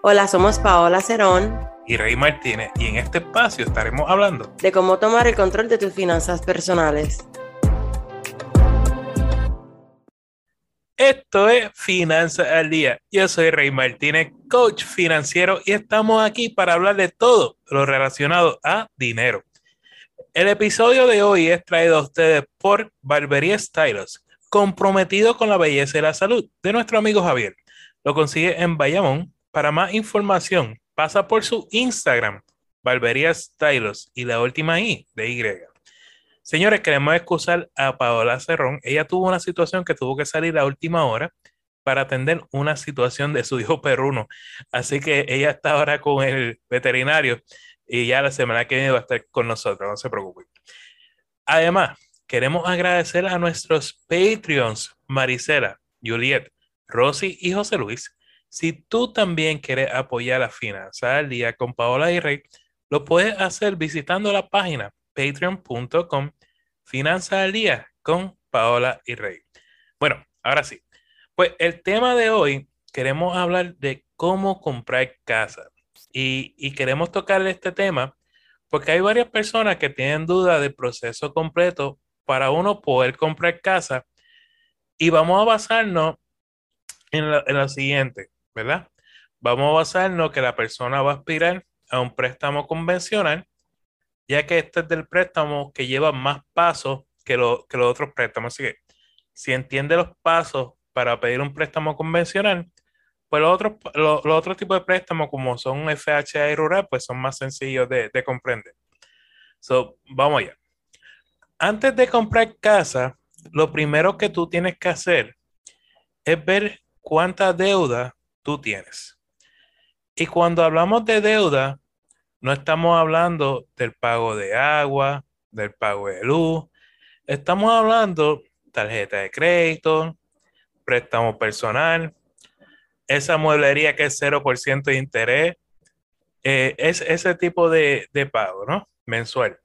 Hola, somos Paola Cerón y Rey Martínez y en este espacio estaremos hablando de cómo tomar el control de tus finanzas personales. Esto es Finanzas al Día. Yo soy Rey Martínez, coach financiero, y estamos aquí para hablar de todo lo relacionado a dinero. El episodio de hoy es traído a ustedes por Barbería Stylos, comprometido con la belleza y la salud de nuestro amigo Javier. Lo consigue en Bayamón. Para más información, pasa por su Instagram, Barbería Stylos, y la última I de Y. Señores, queremos excusar a Paola Cerrón. Ella tuvo una situación que tuvo que salir a última hora para atender una situación de su hijo perruno. Así que ella está ahora con el veterinario y ya la semana que viene va a estar con nosotros, no se preocupen. Además, queremos agradecer a nuestros Patreons, Marisela, Juliet, Rosy y José Luis. Si tú también quieres apoyar la finanza al día con Paola y Rey, lo puedes hacer visitando la página patreon.com Finanza al Día con Paola y Rey. Bueno, ahora sí. Pues el tema de hoy queremos hablar de cómo comprar casa. Y, y queremos tocar este tema porque hay varias personas que tienen duda del proceso completo para uno poder comprar casa. Y vamos a basarnos en lo, en lo siguiente, ¿verdad? Vamos a basarnos que la persona va a aspirar a un préstamo convencional ya que este es del préstamo que lleva más pasos que, lo, que los otros préstamos. Así que si entiende los pasos para pedir un préstamo convencional, pues los otros, los, otros tipos de préstamos, como son FHA y rural, pues son más sencillos de, de comprender. So, vamos allá. Antes de comprar casa, lo primero que tú tienes que hacer es ver cuánta deuda tú tienes. Y cuando hablamos de deuda, no estamos hablando del pago de agua, del pago de luz. Estamos hablando tarjeta de crédito, préstamo personal, esa mueblería que es 0% de interés. Eh, es ese tipo de, pago, ¿no? Mensual.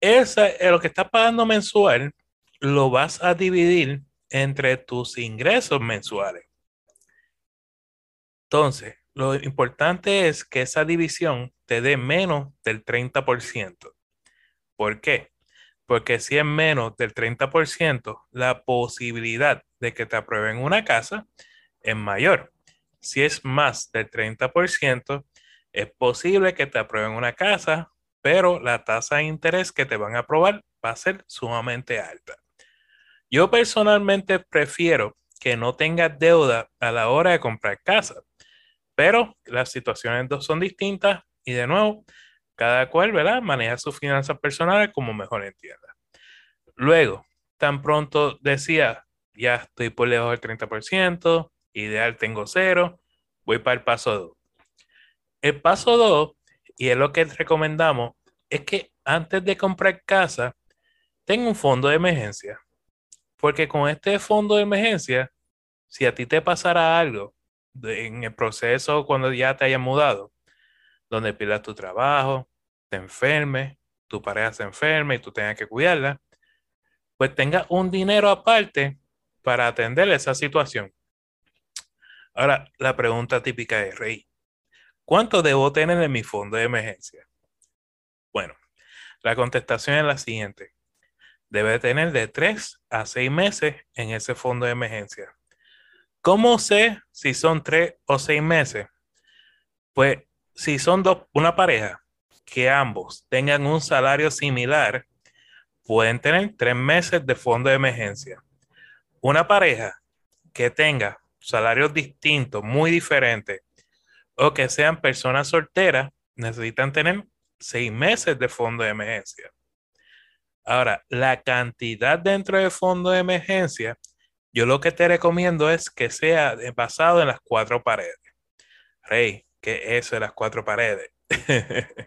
Esa, eh, lo que estás pagando mensual lo vas a dividir entre tus ingresos mensuales. Entonces, lo importante es que esa división te dé menos del 30%. ¿Por qué? Porque si es menos del 30%, la posibilidad de que te aprueben una casa es mayor. Si es más del 30%, es posible que te aprueben una casa, pero la tasa de interés que te van a aprobar va a ser sumamente alta. Yo personalmente prefiero que no tengas deuda a la hora de comprar casa pero las situaciones dos son distintas y de nuevo, cada cual, ¿verdad? Maneja sus finanzas personales como mejor entienda. Luego, tan pronto decía, ya estoy por lejos del 30%, ideal tengo cero, voy para el paso 2. El paso 2, y es lo que recomendamos, es que antes de comprar casa, tenga un fondo de emergencia. Porque con este fondo de emergencia, si a ti te pasara algo en el proceso cuando ya te hayas mudado, donde pierdas tu trabajo, te enfermes, tu pareja se enferme y tú tengas que cuidarla, pues tenga un dinero aparte para atender esa situación. Ahora, la pregunta típica es, Rey, ¿cuánto debo tener en mi fondo de emergencia? Bueno, la contestación es la siguiente. Debe tener de 3 a 6 meses en ese fondo de emergencia. ¿Cómo sé si son tres o seis meses? Pues si son dos, una pareja que ambos tengan un salario similar, pueden tener tres meses de fondo de emergencia. Una pareja que tenga salarios distintos, muy diferentes, o que sean personas solteras, necesitan tener seis meses de fondo de emergencia. Ahora, la cantidad dentro del fondo de emergencia yo lo que te recomiendo es que sea basado en las cuatro paredes. Rey, ¿qué es eso de las cuatro paredes?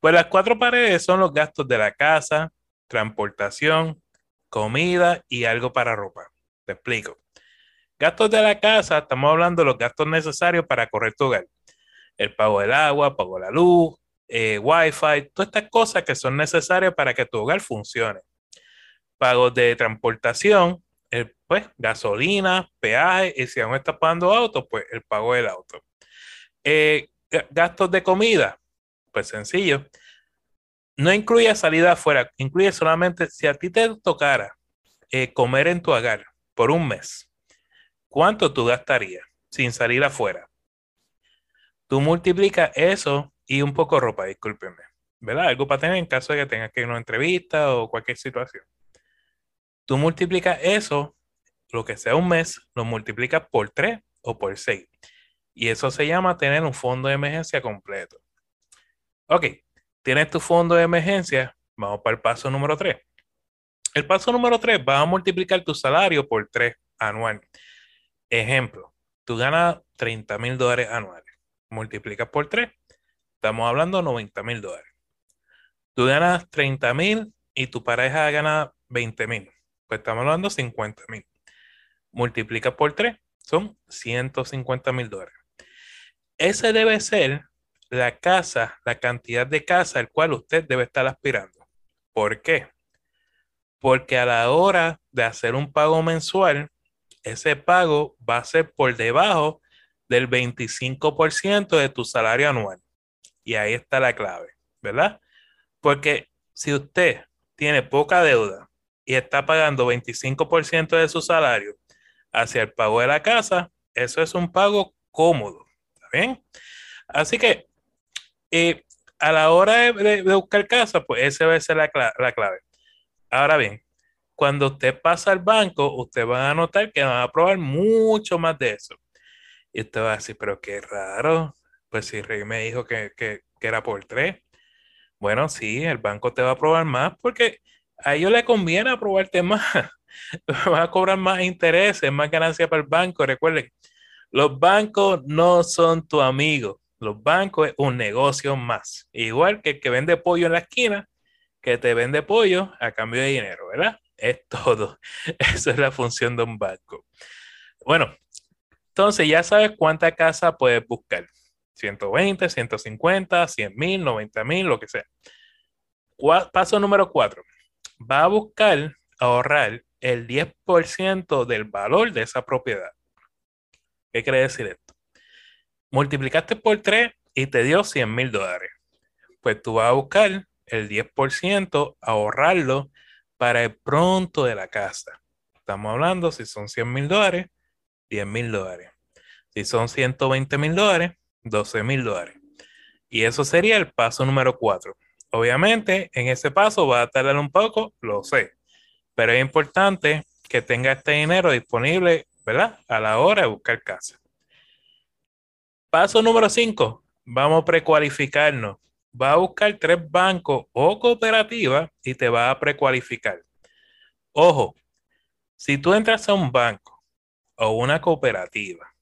pues las cuatro paredes son los gastos de la casa, transportación, comida y algo para ropa. Te explico. Gastos de la casa, estamos hablando de los gastos necesarios para correr tu hogar. El pago del agua, pago de la luz, eh, wifi, todas estas cosas que son necesarias para que tu hogar funcione. Pagos de transportación, el, pues, gasolina, peaje, y si aún estás pagando auto, pues el pago del auto. Eh, gastos de comida, pues sencillo. No incluye salida afuera, incluye solamente si a ti te tocara eh, comer en tu hogar por un mes, ¿cuánto tú gastarías sin salir afuera? Tú multiplicas eso y un poco ropa, discúlpeme, ¿verdad? Algo para tener en caso de que tengas que ir a una entrevista o cualquier situación. Tú multiplicas eso, lo que sea un mes, lo multiplicas por 3 o por 6. Y eso se llama tener un fondo de emergencia completo. Ok, tienes tu fondo de emergencia, vamos para el paso número 3. El paso número 3, vas a multiplicar tu salario por 3 anual. Ejemplo, tú ganas 30 mil dólares anuales. Multiplicas por 3, estamos hablando de 90 mil dólares. Tú ganas 30 mil y tu pareja gana 20 mil. Pues estamos hablando de 50 mil. Multiplicas por 3, son 150 mil dólares. Ese debe ser la casa, la cantidad de casa al cual usted debe estar aspirando. ¿Por qué? Porque a la hora de hacer un pago mensual, ese pago va a ser por debajo del 25% de tu salario anual. Y ahí está la clave, ¿verdad? Porque si usted tiene poca deuda y está pagando 25% de su salario hacia el pago de la casa, eso es un pago cómodo. ¿Está bien? Así que eh, a la hora de, buscar casa, pues esa va a ser la, clave. Ahora bien, cuando usted pasa al banco, usted va a notar que va a probar mucho más de eso. Y usted va a decir, pero qué raro. Pues si Rey me dijo que, era por tres. Bueno, sí, el banco te va a probar más porque a ellos le conviene aprobarte más. Va a cobrar más intereses, más ganancias para el banco. Recuerden, los bancos no son tu amigo. Los bancos es un negocio más. Igual que el que vende pollo en la esquina, que te vende pollo a cambio de dinero, ¿verdad? Es todo. Esa es la función de un banco. Bueno, entonces ya sabes cuánta casa puedes buscar. 120, 150, 100 mil, 90 mil, lo que sea. Paso número 4. Va a buscar ahorrar el 10% del valor de esa propiedad. ¿Qué quiere decir esto? Multiplicaste por 3 y te dio 100 mil dólares. Pues tú vas a buscar el 10%, ahorrarlo para el pronto de la casa. Estamos hablando, si son 100 mil dólares, 10 mil dólares. Si son 120 mil dólares, 12 mil dólares. Y eso sería el paso número 4. Obviamente, en ese paso va a tardar un poco, lo sé, pero es importante que tenga este dinero disponible, ¿verdad? A la hora de buscar casa. Paso número 5, vamos a precualificarnos. Va a buscar tres bancos o cooperativas y te va a precualificar. Ojo, si tú entras a un banco o una cooperativa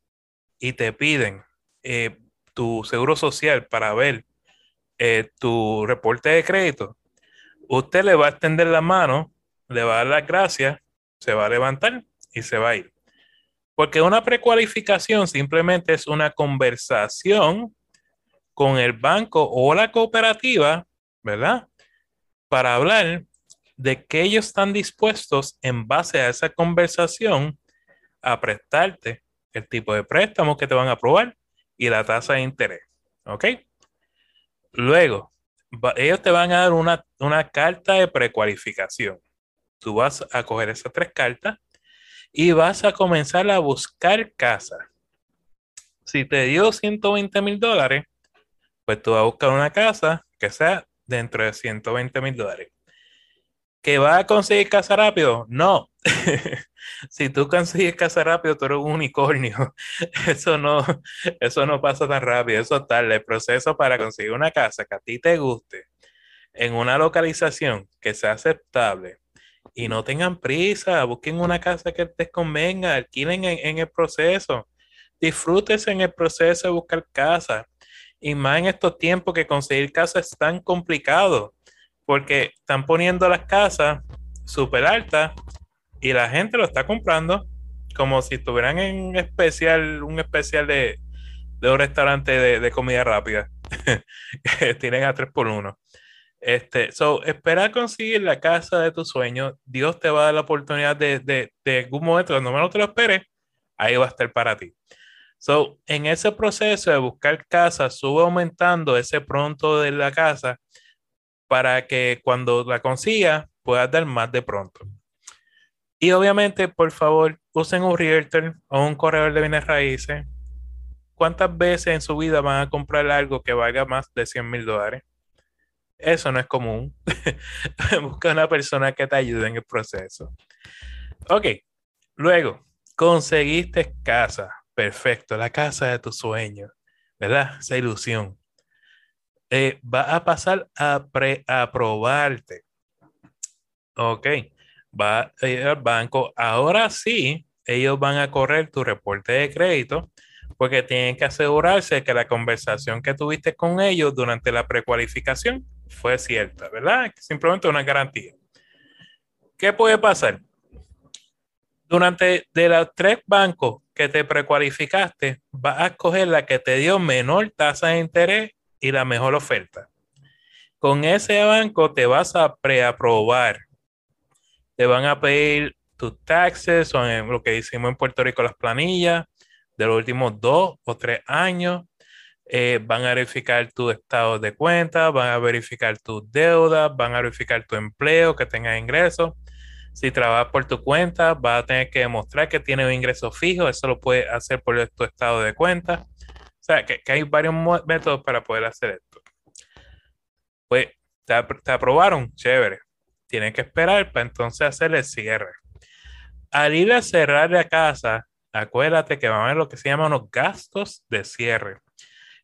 y te piden eh, tu seguro social para ver eh, tu reporte de crédito, usted le va a extender la mano, le va a dar las gracias, se va a levantar y se va a ir. Porque una precualificación simplemente es una conversación con el banco o la cooperativa, ¿verdad? Para hablar de que ellos están dispuestos en base a esa conversación a prestarte el tipo de préstamo que te van a aprobar y la tasa de interés. ¿Ok? Luego, ellos te van a dar una, una carta de precualificación. Tú vas a coger esas tres cartas y vas a comenzar a buscar casa. Si te dio 120 mil dólares, pues tú vas a buscar una casa que sea dentro de 120 mil dólares. ¿Que va a conseguir casa rápido? No. si tú consigues casa rápido, tú eres un unicornio. Eso no, eso no pasa tan rápido. Eso tal. El proceso para conseguir una casa que a ti te guste en una localización que sea aceptable y no tengan prisa, busquen una casa que les convenga, alquilen en, el proceso, disfrútense en el proceso de buscar casa. Y más en estos tiempos que conseguir casa es tan complicado, porque están poniendo las casas súper altas y la gente lo está comprando como si estuvieran en especial, un especial de, un restaurante de, comida rápida. tienen a 3 por 1 este, so, espera conseguir la casa de tu sueño. Dios te va a dar la oportunidad de, de, de algún momento, cuando menos te lo esperes, ahí va a estar para ti. So, en ese proceso de buscar casa, sube aumentando ese pronto de la casa para que cuando la consiga puedas dar más de pronto. Y obviamente, por favor, usen un realtor o un corredor de bienes raíces. ¿Cuántas veces en su vida van a comprar algo que valga más de 100 mil dólares? Eso no es común. Busca una persona que te ayude en el proceso. Ok, luego, conseguiste casa. Perfecto, la casa de tus sueños, ¿verdad? Esa ilusión. Eh, va a pasar a preaprobarte. Ok, va a ir al banco. Ahora sí, ellos van a correr tu reporte de crédito porque tienen que asegurarse que la conversación que tuviste con ellos durante la precualificación fue cierta, ¿verdad? Simplemente una garantía. ¿Qué puede pasar? Durante de los tres bancos que te precualificaste, vas a escoger la que te dio menor tasa de interés y la mejor oferta. Con ese banco te vas a preaprobar. Te van a pedir tus taxes, o lo que decimos en Puerto Rico, las planillas de los últimos dos o tres años. Eh, van a verificar tu estado de cuenta, van a verificar tus deudas, van a verificar tu empleo, que tengas ingresos. Si trabajas por tu cuenta, vas a tener que demostrar que tienes un ingreso fijo. Eso lo puedes hacer por tu estado de cuenta. O sea, que, hay varios métodos para poder hacer esto. Pues te aprobaron, chévere. Tienes que esperar para entonces hacer el cierre. Al ir a cerrar la casa, acuérdate que van a haber lo que se llaman los gastos de cierre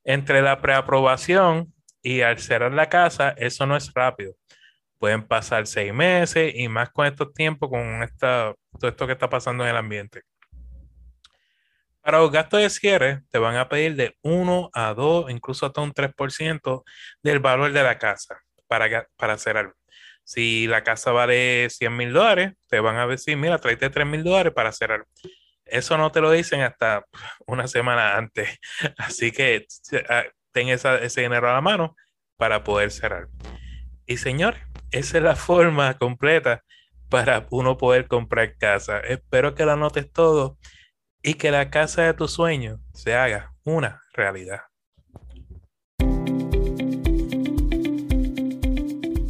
entre la preaprobación y al cerrar la casa, eso no es rápido. Pueden pasar seis meses y más con estos tiempos, con esta, todo esto que está pasando en el ambiente. Para los gastos de cierre, te van a pedir de 1 a 2, incluso hasta un 3% del valor de la casa para, para cerrar. Si la casa vale 100 mil dólares, te van a decir, mira, tráete 3 mil dólares para cerrar. Eso no te lo dicen hasta una semana antes. Así que ah, ten ese dinero a la mano para poder cerrar. Y señor, esa es la forma completa para uno poder comprar casa. Espero que lo anotes todo y que la casa de tus sueños se haga una realidad.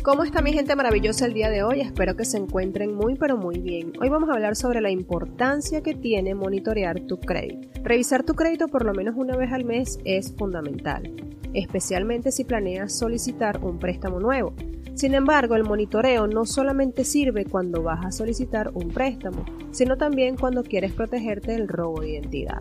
¿Cómo está mi gente maravillosa el día de hoy? Espero que se encuentren muy pero muy bien. Hoy vamos a hablar sobre la importancia que tiene monitorear tu crédito. Revisar tu crédito por lo menos una vez al mes es fundamental, especialmente si planeas solicitar un préstamo nuevo. Sin embargo, el monitoreo no solamente sirve cuando vas a solicitar un préstamo, sino también cuando quieres protegerte del robo de identidad.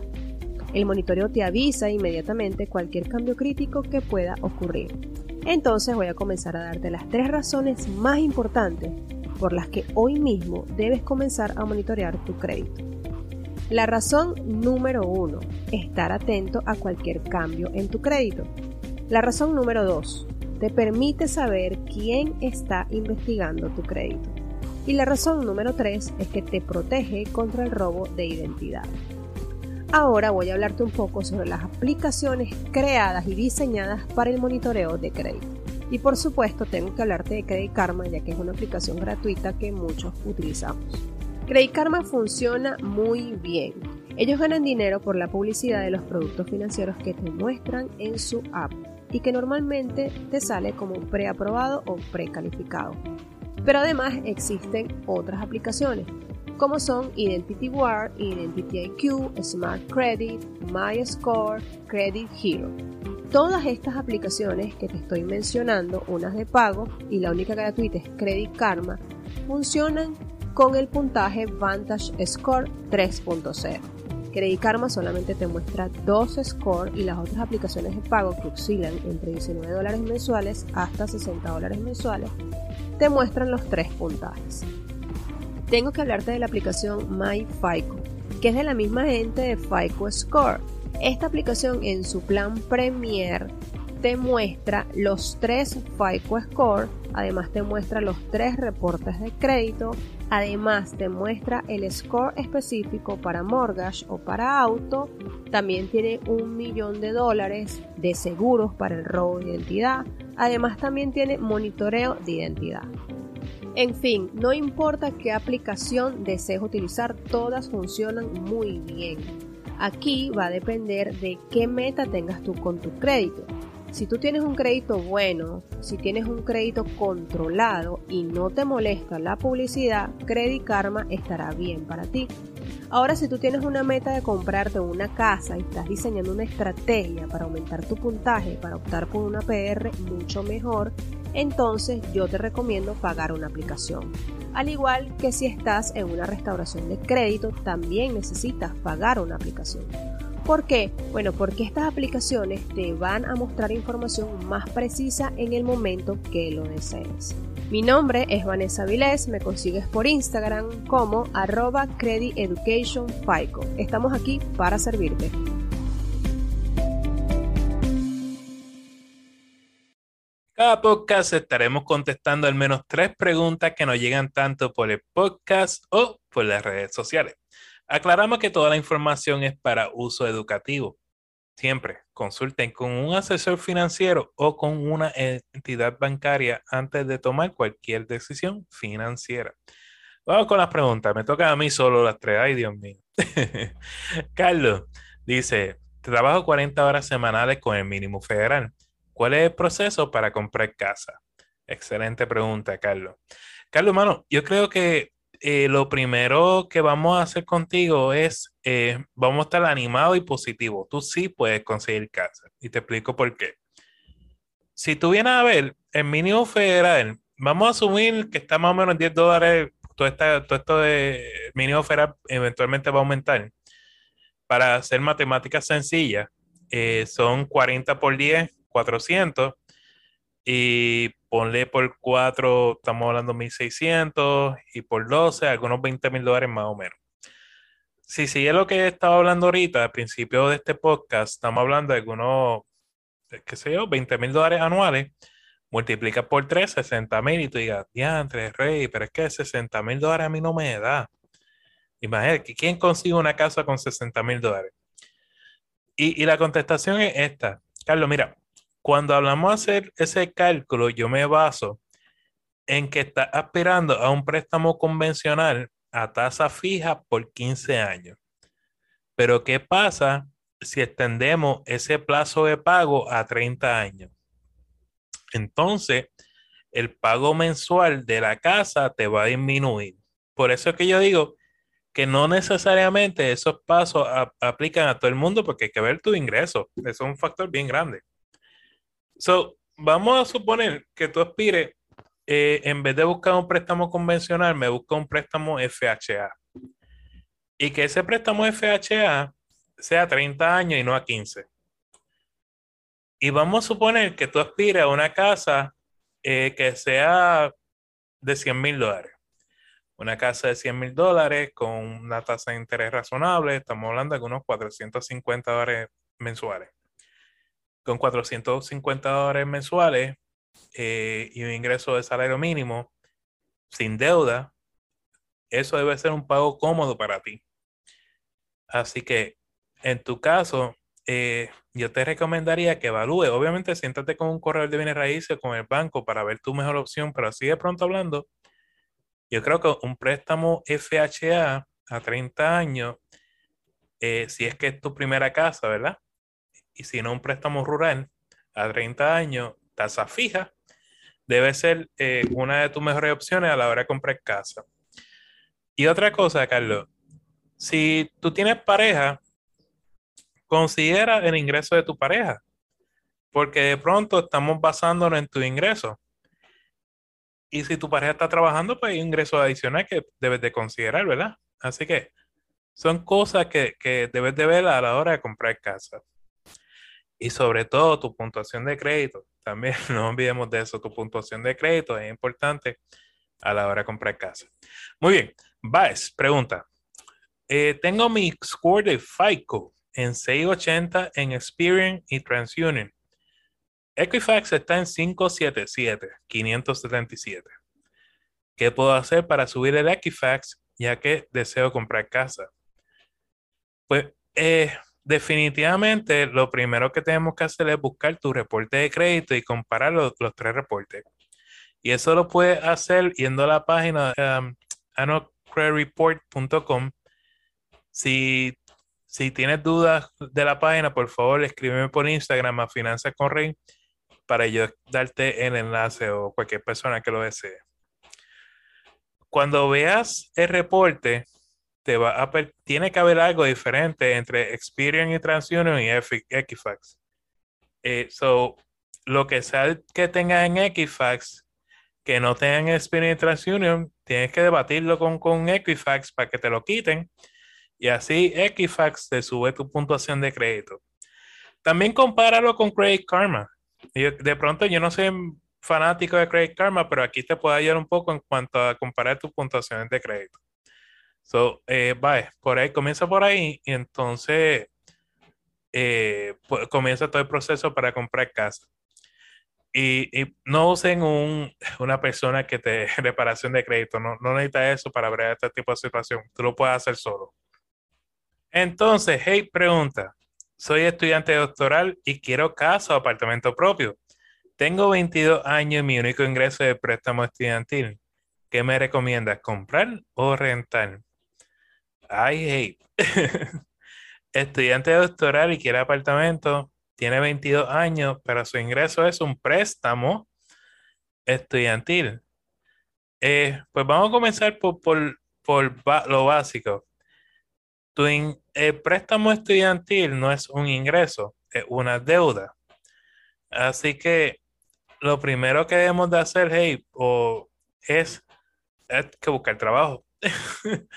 El monitoreo te avisa inmediatamente cualquier cambio crítico que pueda ocurrir. Entonces voy a comenzar a darte las tres razones más importantes por las que hoy mismo debes comenzar a monitorear tu crédito. La razón número uno, estar atento a cualquier cambio en tu crédito. La razón número dos, te permite saber quién está investigando tu crédito. Y la razón número tres es que te protege contra el robo de identidad. Ahora voy a hablarte un poco sobre las aplicaciones creadas y diseñadas para el monitoreo de crédito. Y por supuesto tengo que hablarte de Credit Karma ya que es una aplicación gratuita que muchos utilizamos. Credit Karma funciona muy bien. Ellos ganan dinero por la publicidad de los productos financieros que te muestran en su app y que normalmente te sale como preaprobado o precalificado. Pero además existen otras aplicaciones como son Identity War, Identity IQ, Smart Credit, My Score, Credit Hero. Todas estas aplicaciones que te estoy mencionando, unas de pago y la única gratuita es Credit Karma, funcionan con el puntaje Vantage Score 3.0. Credit Karma solamente te muestra dos scores y las otras aplicaciones de pago que oscilan entre 19 dólares mensuales hasta 60 dólares mensuales te muestran los tres puntajes tengo que hablarte de la aplicación MyFICO, que es de la misma gente de FICO Score. Esta aplicación en su plan Premier te muestra los tres FICO Score, además te muestra los tres reportes de crédito, además te muestra el score específico para mortgage o para auto, también tiene un millón de dólares de seguros para el robo de identidad, además también tiene monitoreo de identidad. En fin, no importa qué aplicación desees utilizar, todas funcionan muy bien. Aquí va a depender de qué meta tengas tú con tu crédito. Si tú tienes un crédito bueno, si tienes un crédito controlado y no te molesta la publicidad, Credit Karma estará bien para ti. Ahora, si tú tienes una meta de comprarte una casa y estás diseñando una estrategia para aumentar tu puntaje, para optar por una PR mucho mejor, entonces yo te recomiendo pagar una aplicación. Al igual que si estás en una restauración de crédito, también necesitas pagar una aplicación. ¿Por qué? Bueno, porque estas aplicaciones te van a mostrar información más precisa en el momento que lo desees. Mi nombre es Vanessa Vilés, me consigues por Instagram como arroba Credit. Estamos aquí para servirte. Cada podcast estaremos contestando al menos tres preguntas que nos llegan tanto por el podcast o por las redes sociales. Aclaramos que toda la información es para uso educativo. Siempre consulten con un asesor financiero o con una entidad bancaria antes de tomar cualquier decisión financiera. Vamos con las preguntas. Me toca a mí solo las tres. Ay, Dios mío. Carlos dice, trabajo 40 horas semanales con el mínimo federal. ¿Cuál es el proceso para comprar casa? Excelente pregunta, Carlos. Carlos, mano, yo creo que eh, lo primero que vamos a hacer contigo es, eh, vamos a estar animados y positivos. Tú sí puedes conseguir casa. Y te explico por qué. Si tú vienes a ver el mínimo federal, vamos a asumir que está más o menos en 10 dólares, todo, todo esto de mínimo federal eventualmente va a aumentar. Para hacer matemáticas sencillas, eh, son 40 por 10, 400. Y ponle por 4, estamos hablando 1.600 y por 12, algunos 20 mil dólares más o menos. Si sigue lo que estaba hablando ahorita, al principio de este podcast, estamos hablando de algunos, qué sé yo, 20 mil dólares anuales, multiplica por 3, 60 mil y tú digas, diantre, rey, pero es que 60 mil dólares a mí no me da. Imagínate, ¿quién consigue una casa con 60 mil dólares? Y, y la contestación es esta. Carlos, mira, cuando hablamos de hacer ese cálculo, yo me baso en que está aspirando a un préstamo convencional a tasa fija por 15 años. Pero ¿qué pasa si extendemos ese plazo de pago a 30 años? Entonces, el pago mensual de la casa te va a disminuir. Por eso es que yo digo que no necesariamente esos pasos aplican a todo el mundo porque hay que ver tu ingreso. Eso es un factor bien grande. So, vamos a suponer que tú aspires, eh, en vez de buscar un préstamo convencional, me busca un préstamo FHA. Y que ese préstamo FHA sea 30 años y no a 15. Y vamos a suponer que tú aspires a una casa eh, que sea de 100 mil dólares. Una casa de 100 mil dólares con una tasa de interés razonable, estamos hablando de unos 450 dólares mensuales con 450 dólares mensuales eh, y un ingreso de salario mínimo sin deuda, eso debe ser un pago cómodo para ti. Así que en tu caso, eh, yo te recomendaría que evalúe. Obviamente, siéntate con un corredor de bienes raíces, con el banco, para ver tu mejor opción, pero así de pronto hablando, yo creo que un préstamo FHA a 30 años, eh, si es que es tu primera casa, ¿verdad? Y si no un préstamo rural a 30 años, tasa fija, debe ser eh, una de tus mejores opciones a la hora de comprar casa. Y otra cosa, Carlos, si tú tienes pareja, considera el ingreso de tu pareja, porque de pronto estamos basándonos en tu ingreso. Y si tu pareja está trabajando, pues hay un ingreso adicional que debes de considerar, ¿verdad? Así que son cosas que, que debes de ver a la hora de comprar casa y sobre todo tu puntuación de crédito. También no olvidemos de eso, tu puntuación de crédito es importante a la hora de comprar casa. Muy bien, Baez pregunta. Eh, tengo mi score de FICO en 680 en Experian y TransUnion. Equifax está en 577, 577. ¿Qué puedo hacer para subir el Equifax ya que deseo comprar casa? Pues eh, definitivamente lo primero que tenemos que hacer es buscar tu reporte de crédito y comparar los, tres reportes. Y eso lo puedes hacer yendo a la página um, Si, Si tienes dudas de la página, por favor, escríbeme por Instagram a Finanzas con Rey para yo darte el enlace o cualquier persona que lo desee. Cuando veas el reporte, tiene que haber algo diferente entre Experian y TransUnion y Equifax. Eh, so, lo que sea que tenga en Equifax, que no tengan Experian y TransUnion, tienes que debatirlo con, con Equifax para que te lo quiten. Y así Equifax te sube tu puntuación de crédito. También compáralo con Credit Karma. de pronto yo no soy fanático de Credit Karma, pero aquí te puedo ayudar un poco en cuanto a comparar tus puntuaciones de crédito. So, eh, por ahí, comienza por ahí y entonces eh, comienza todo el proceso para comprar casa. Y, no usen un, una persona que te reparación de crédito, no, no necesitas eso para ver este tipo de situación, tú lo puedes hacer solo. Entonces, hey, pregunta, soy estudiante doctoral y quiero casa o apartamento propio. Tengo 22 años y mi único ingreso es de préstamo estudiantil. ¿Qué me recomiendas, comprar o rentar? I hate. Estudiante doctoral y quiere apartamento, tiene 22 años, pero su ingreso es un préstamo estudiantil. Eh, pues vamos a comenzar por, por, lo básico. Tu el préstamo estudiantil no es un ingreso, es una deuda. Así que lo primero que debemos de hacer, hey, o es, es que buscar trabajo.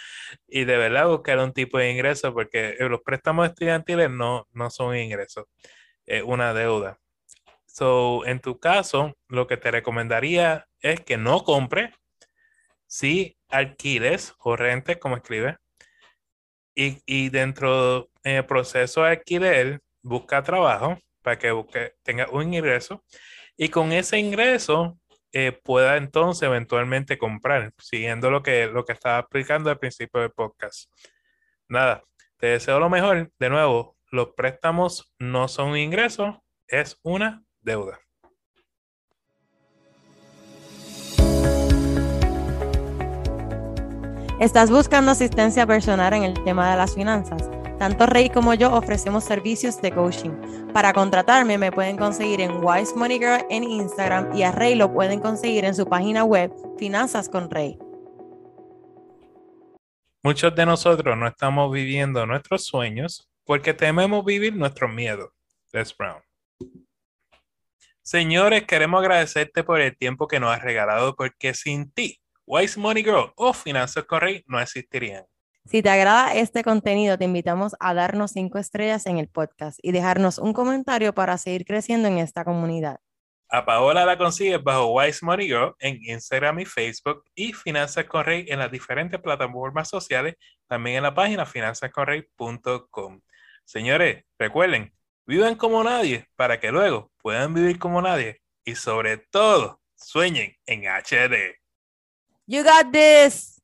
y de verdad buscar un tipo de ingreso porque los préstamos estudiantiles no, no son ingresos, es una deuda. So, en tu caso, lo que te recomendaría es que no compres, si alquiles o rentes, como escribe, y, y dentro del proceso de alquiler, busca trabajo para que busque, tenga un ingreso, y con ese ingreso eh, pueda entonces eventualmente comprar, siguiendo lo que, lo que estaba explicando al principio del podcast. Nada, te deseo lo mejor. De nuevo, los préstamos no son un ingreso, es una deuda. ¿Estás buscando asistencia personal en el tema de las finanzas? Tanto Rey como yo ofrecemos servicios de coaching. Para contratarme me pueden conseguir en Wise Money Girl en Instagram y a Rey lo pueden conseguir en su página web Finanzas con Rey. Muchos de nosotros no estamos viviendo nuestros sueños porque tememos vivir nuestros miedos. Les Brown. Señores, queremos agradecerte por el tiempo que nos has regalado porque sin ti, Wise Money Girl o Finanzas con Rey no existirían. Si te agrada este contenido, te invitamos a darnos cinco estrellas en el podcast y dejarnos un comentario para seguir creciendo en esta comunidad. A Paola la consigues bajo Wise Money Girl en Instagram y Facebook y Finanzas con Rey en las diferentes plataformas sociales, también en la página finanzasconrey.com. Señores, recuerden, vivan como nadie para que luego puedan vivir como nadie y sobre todo sueñen en HD. You got this.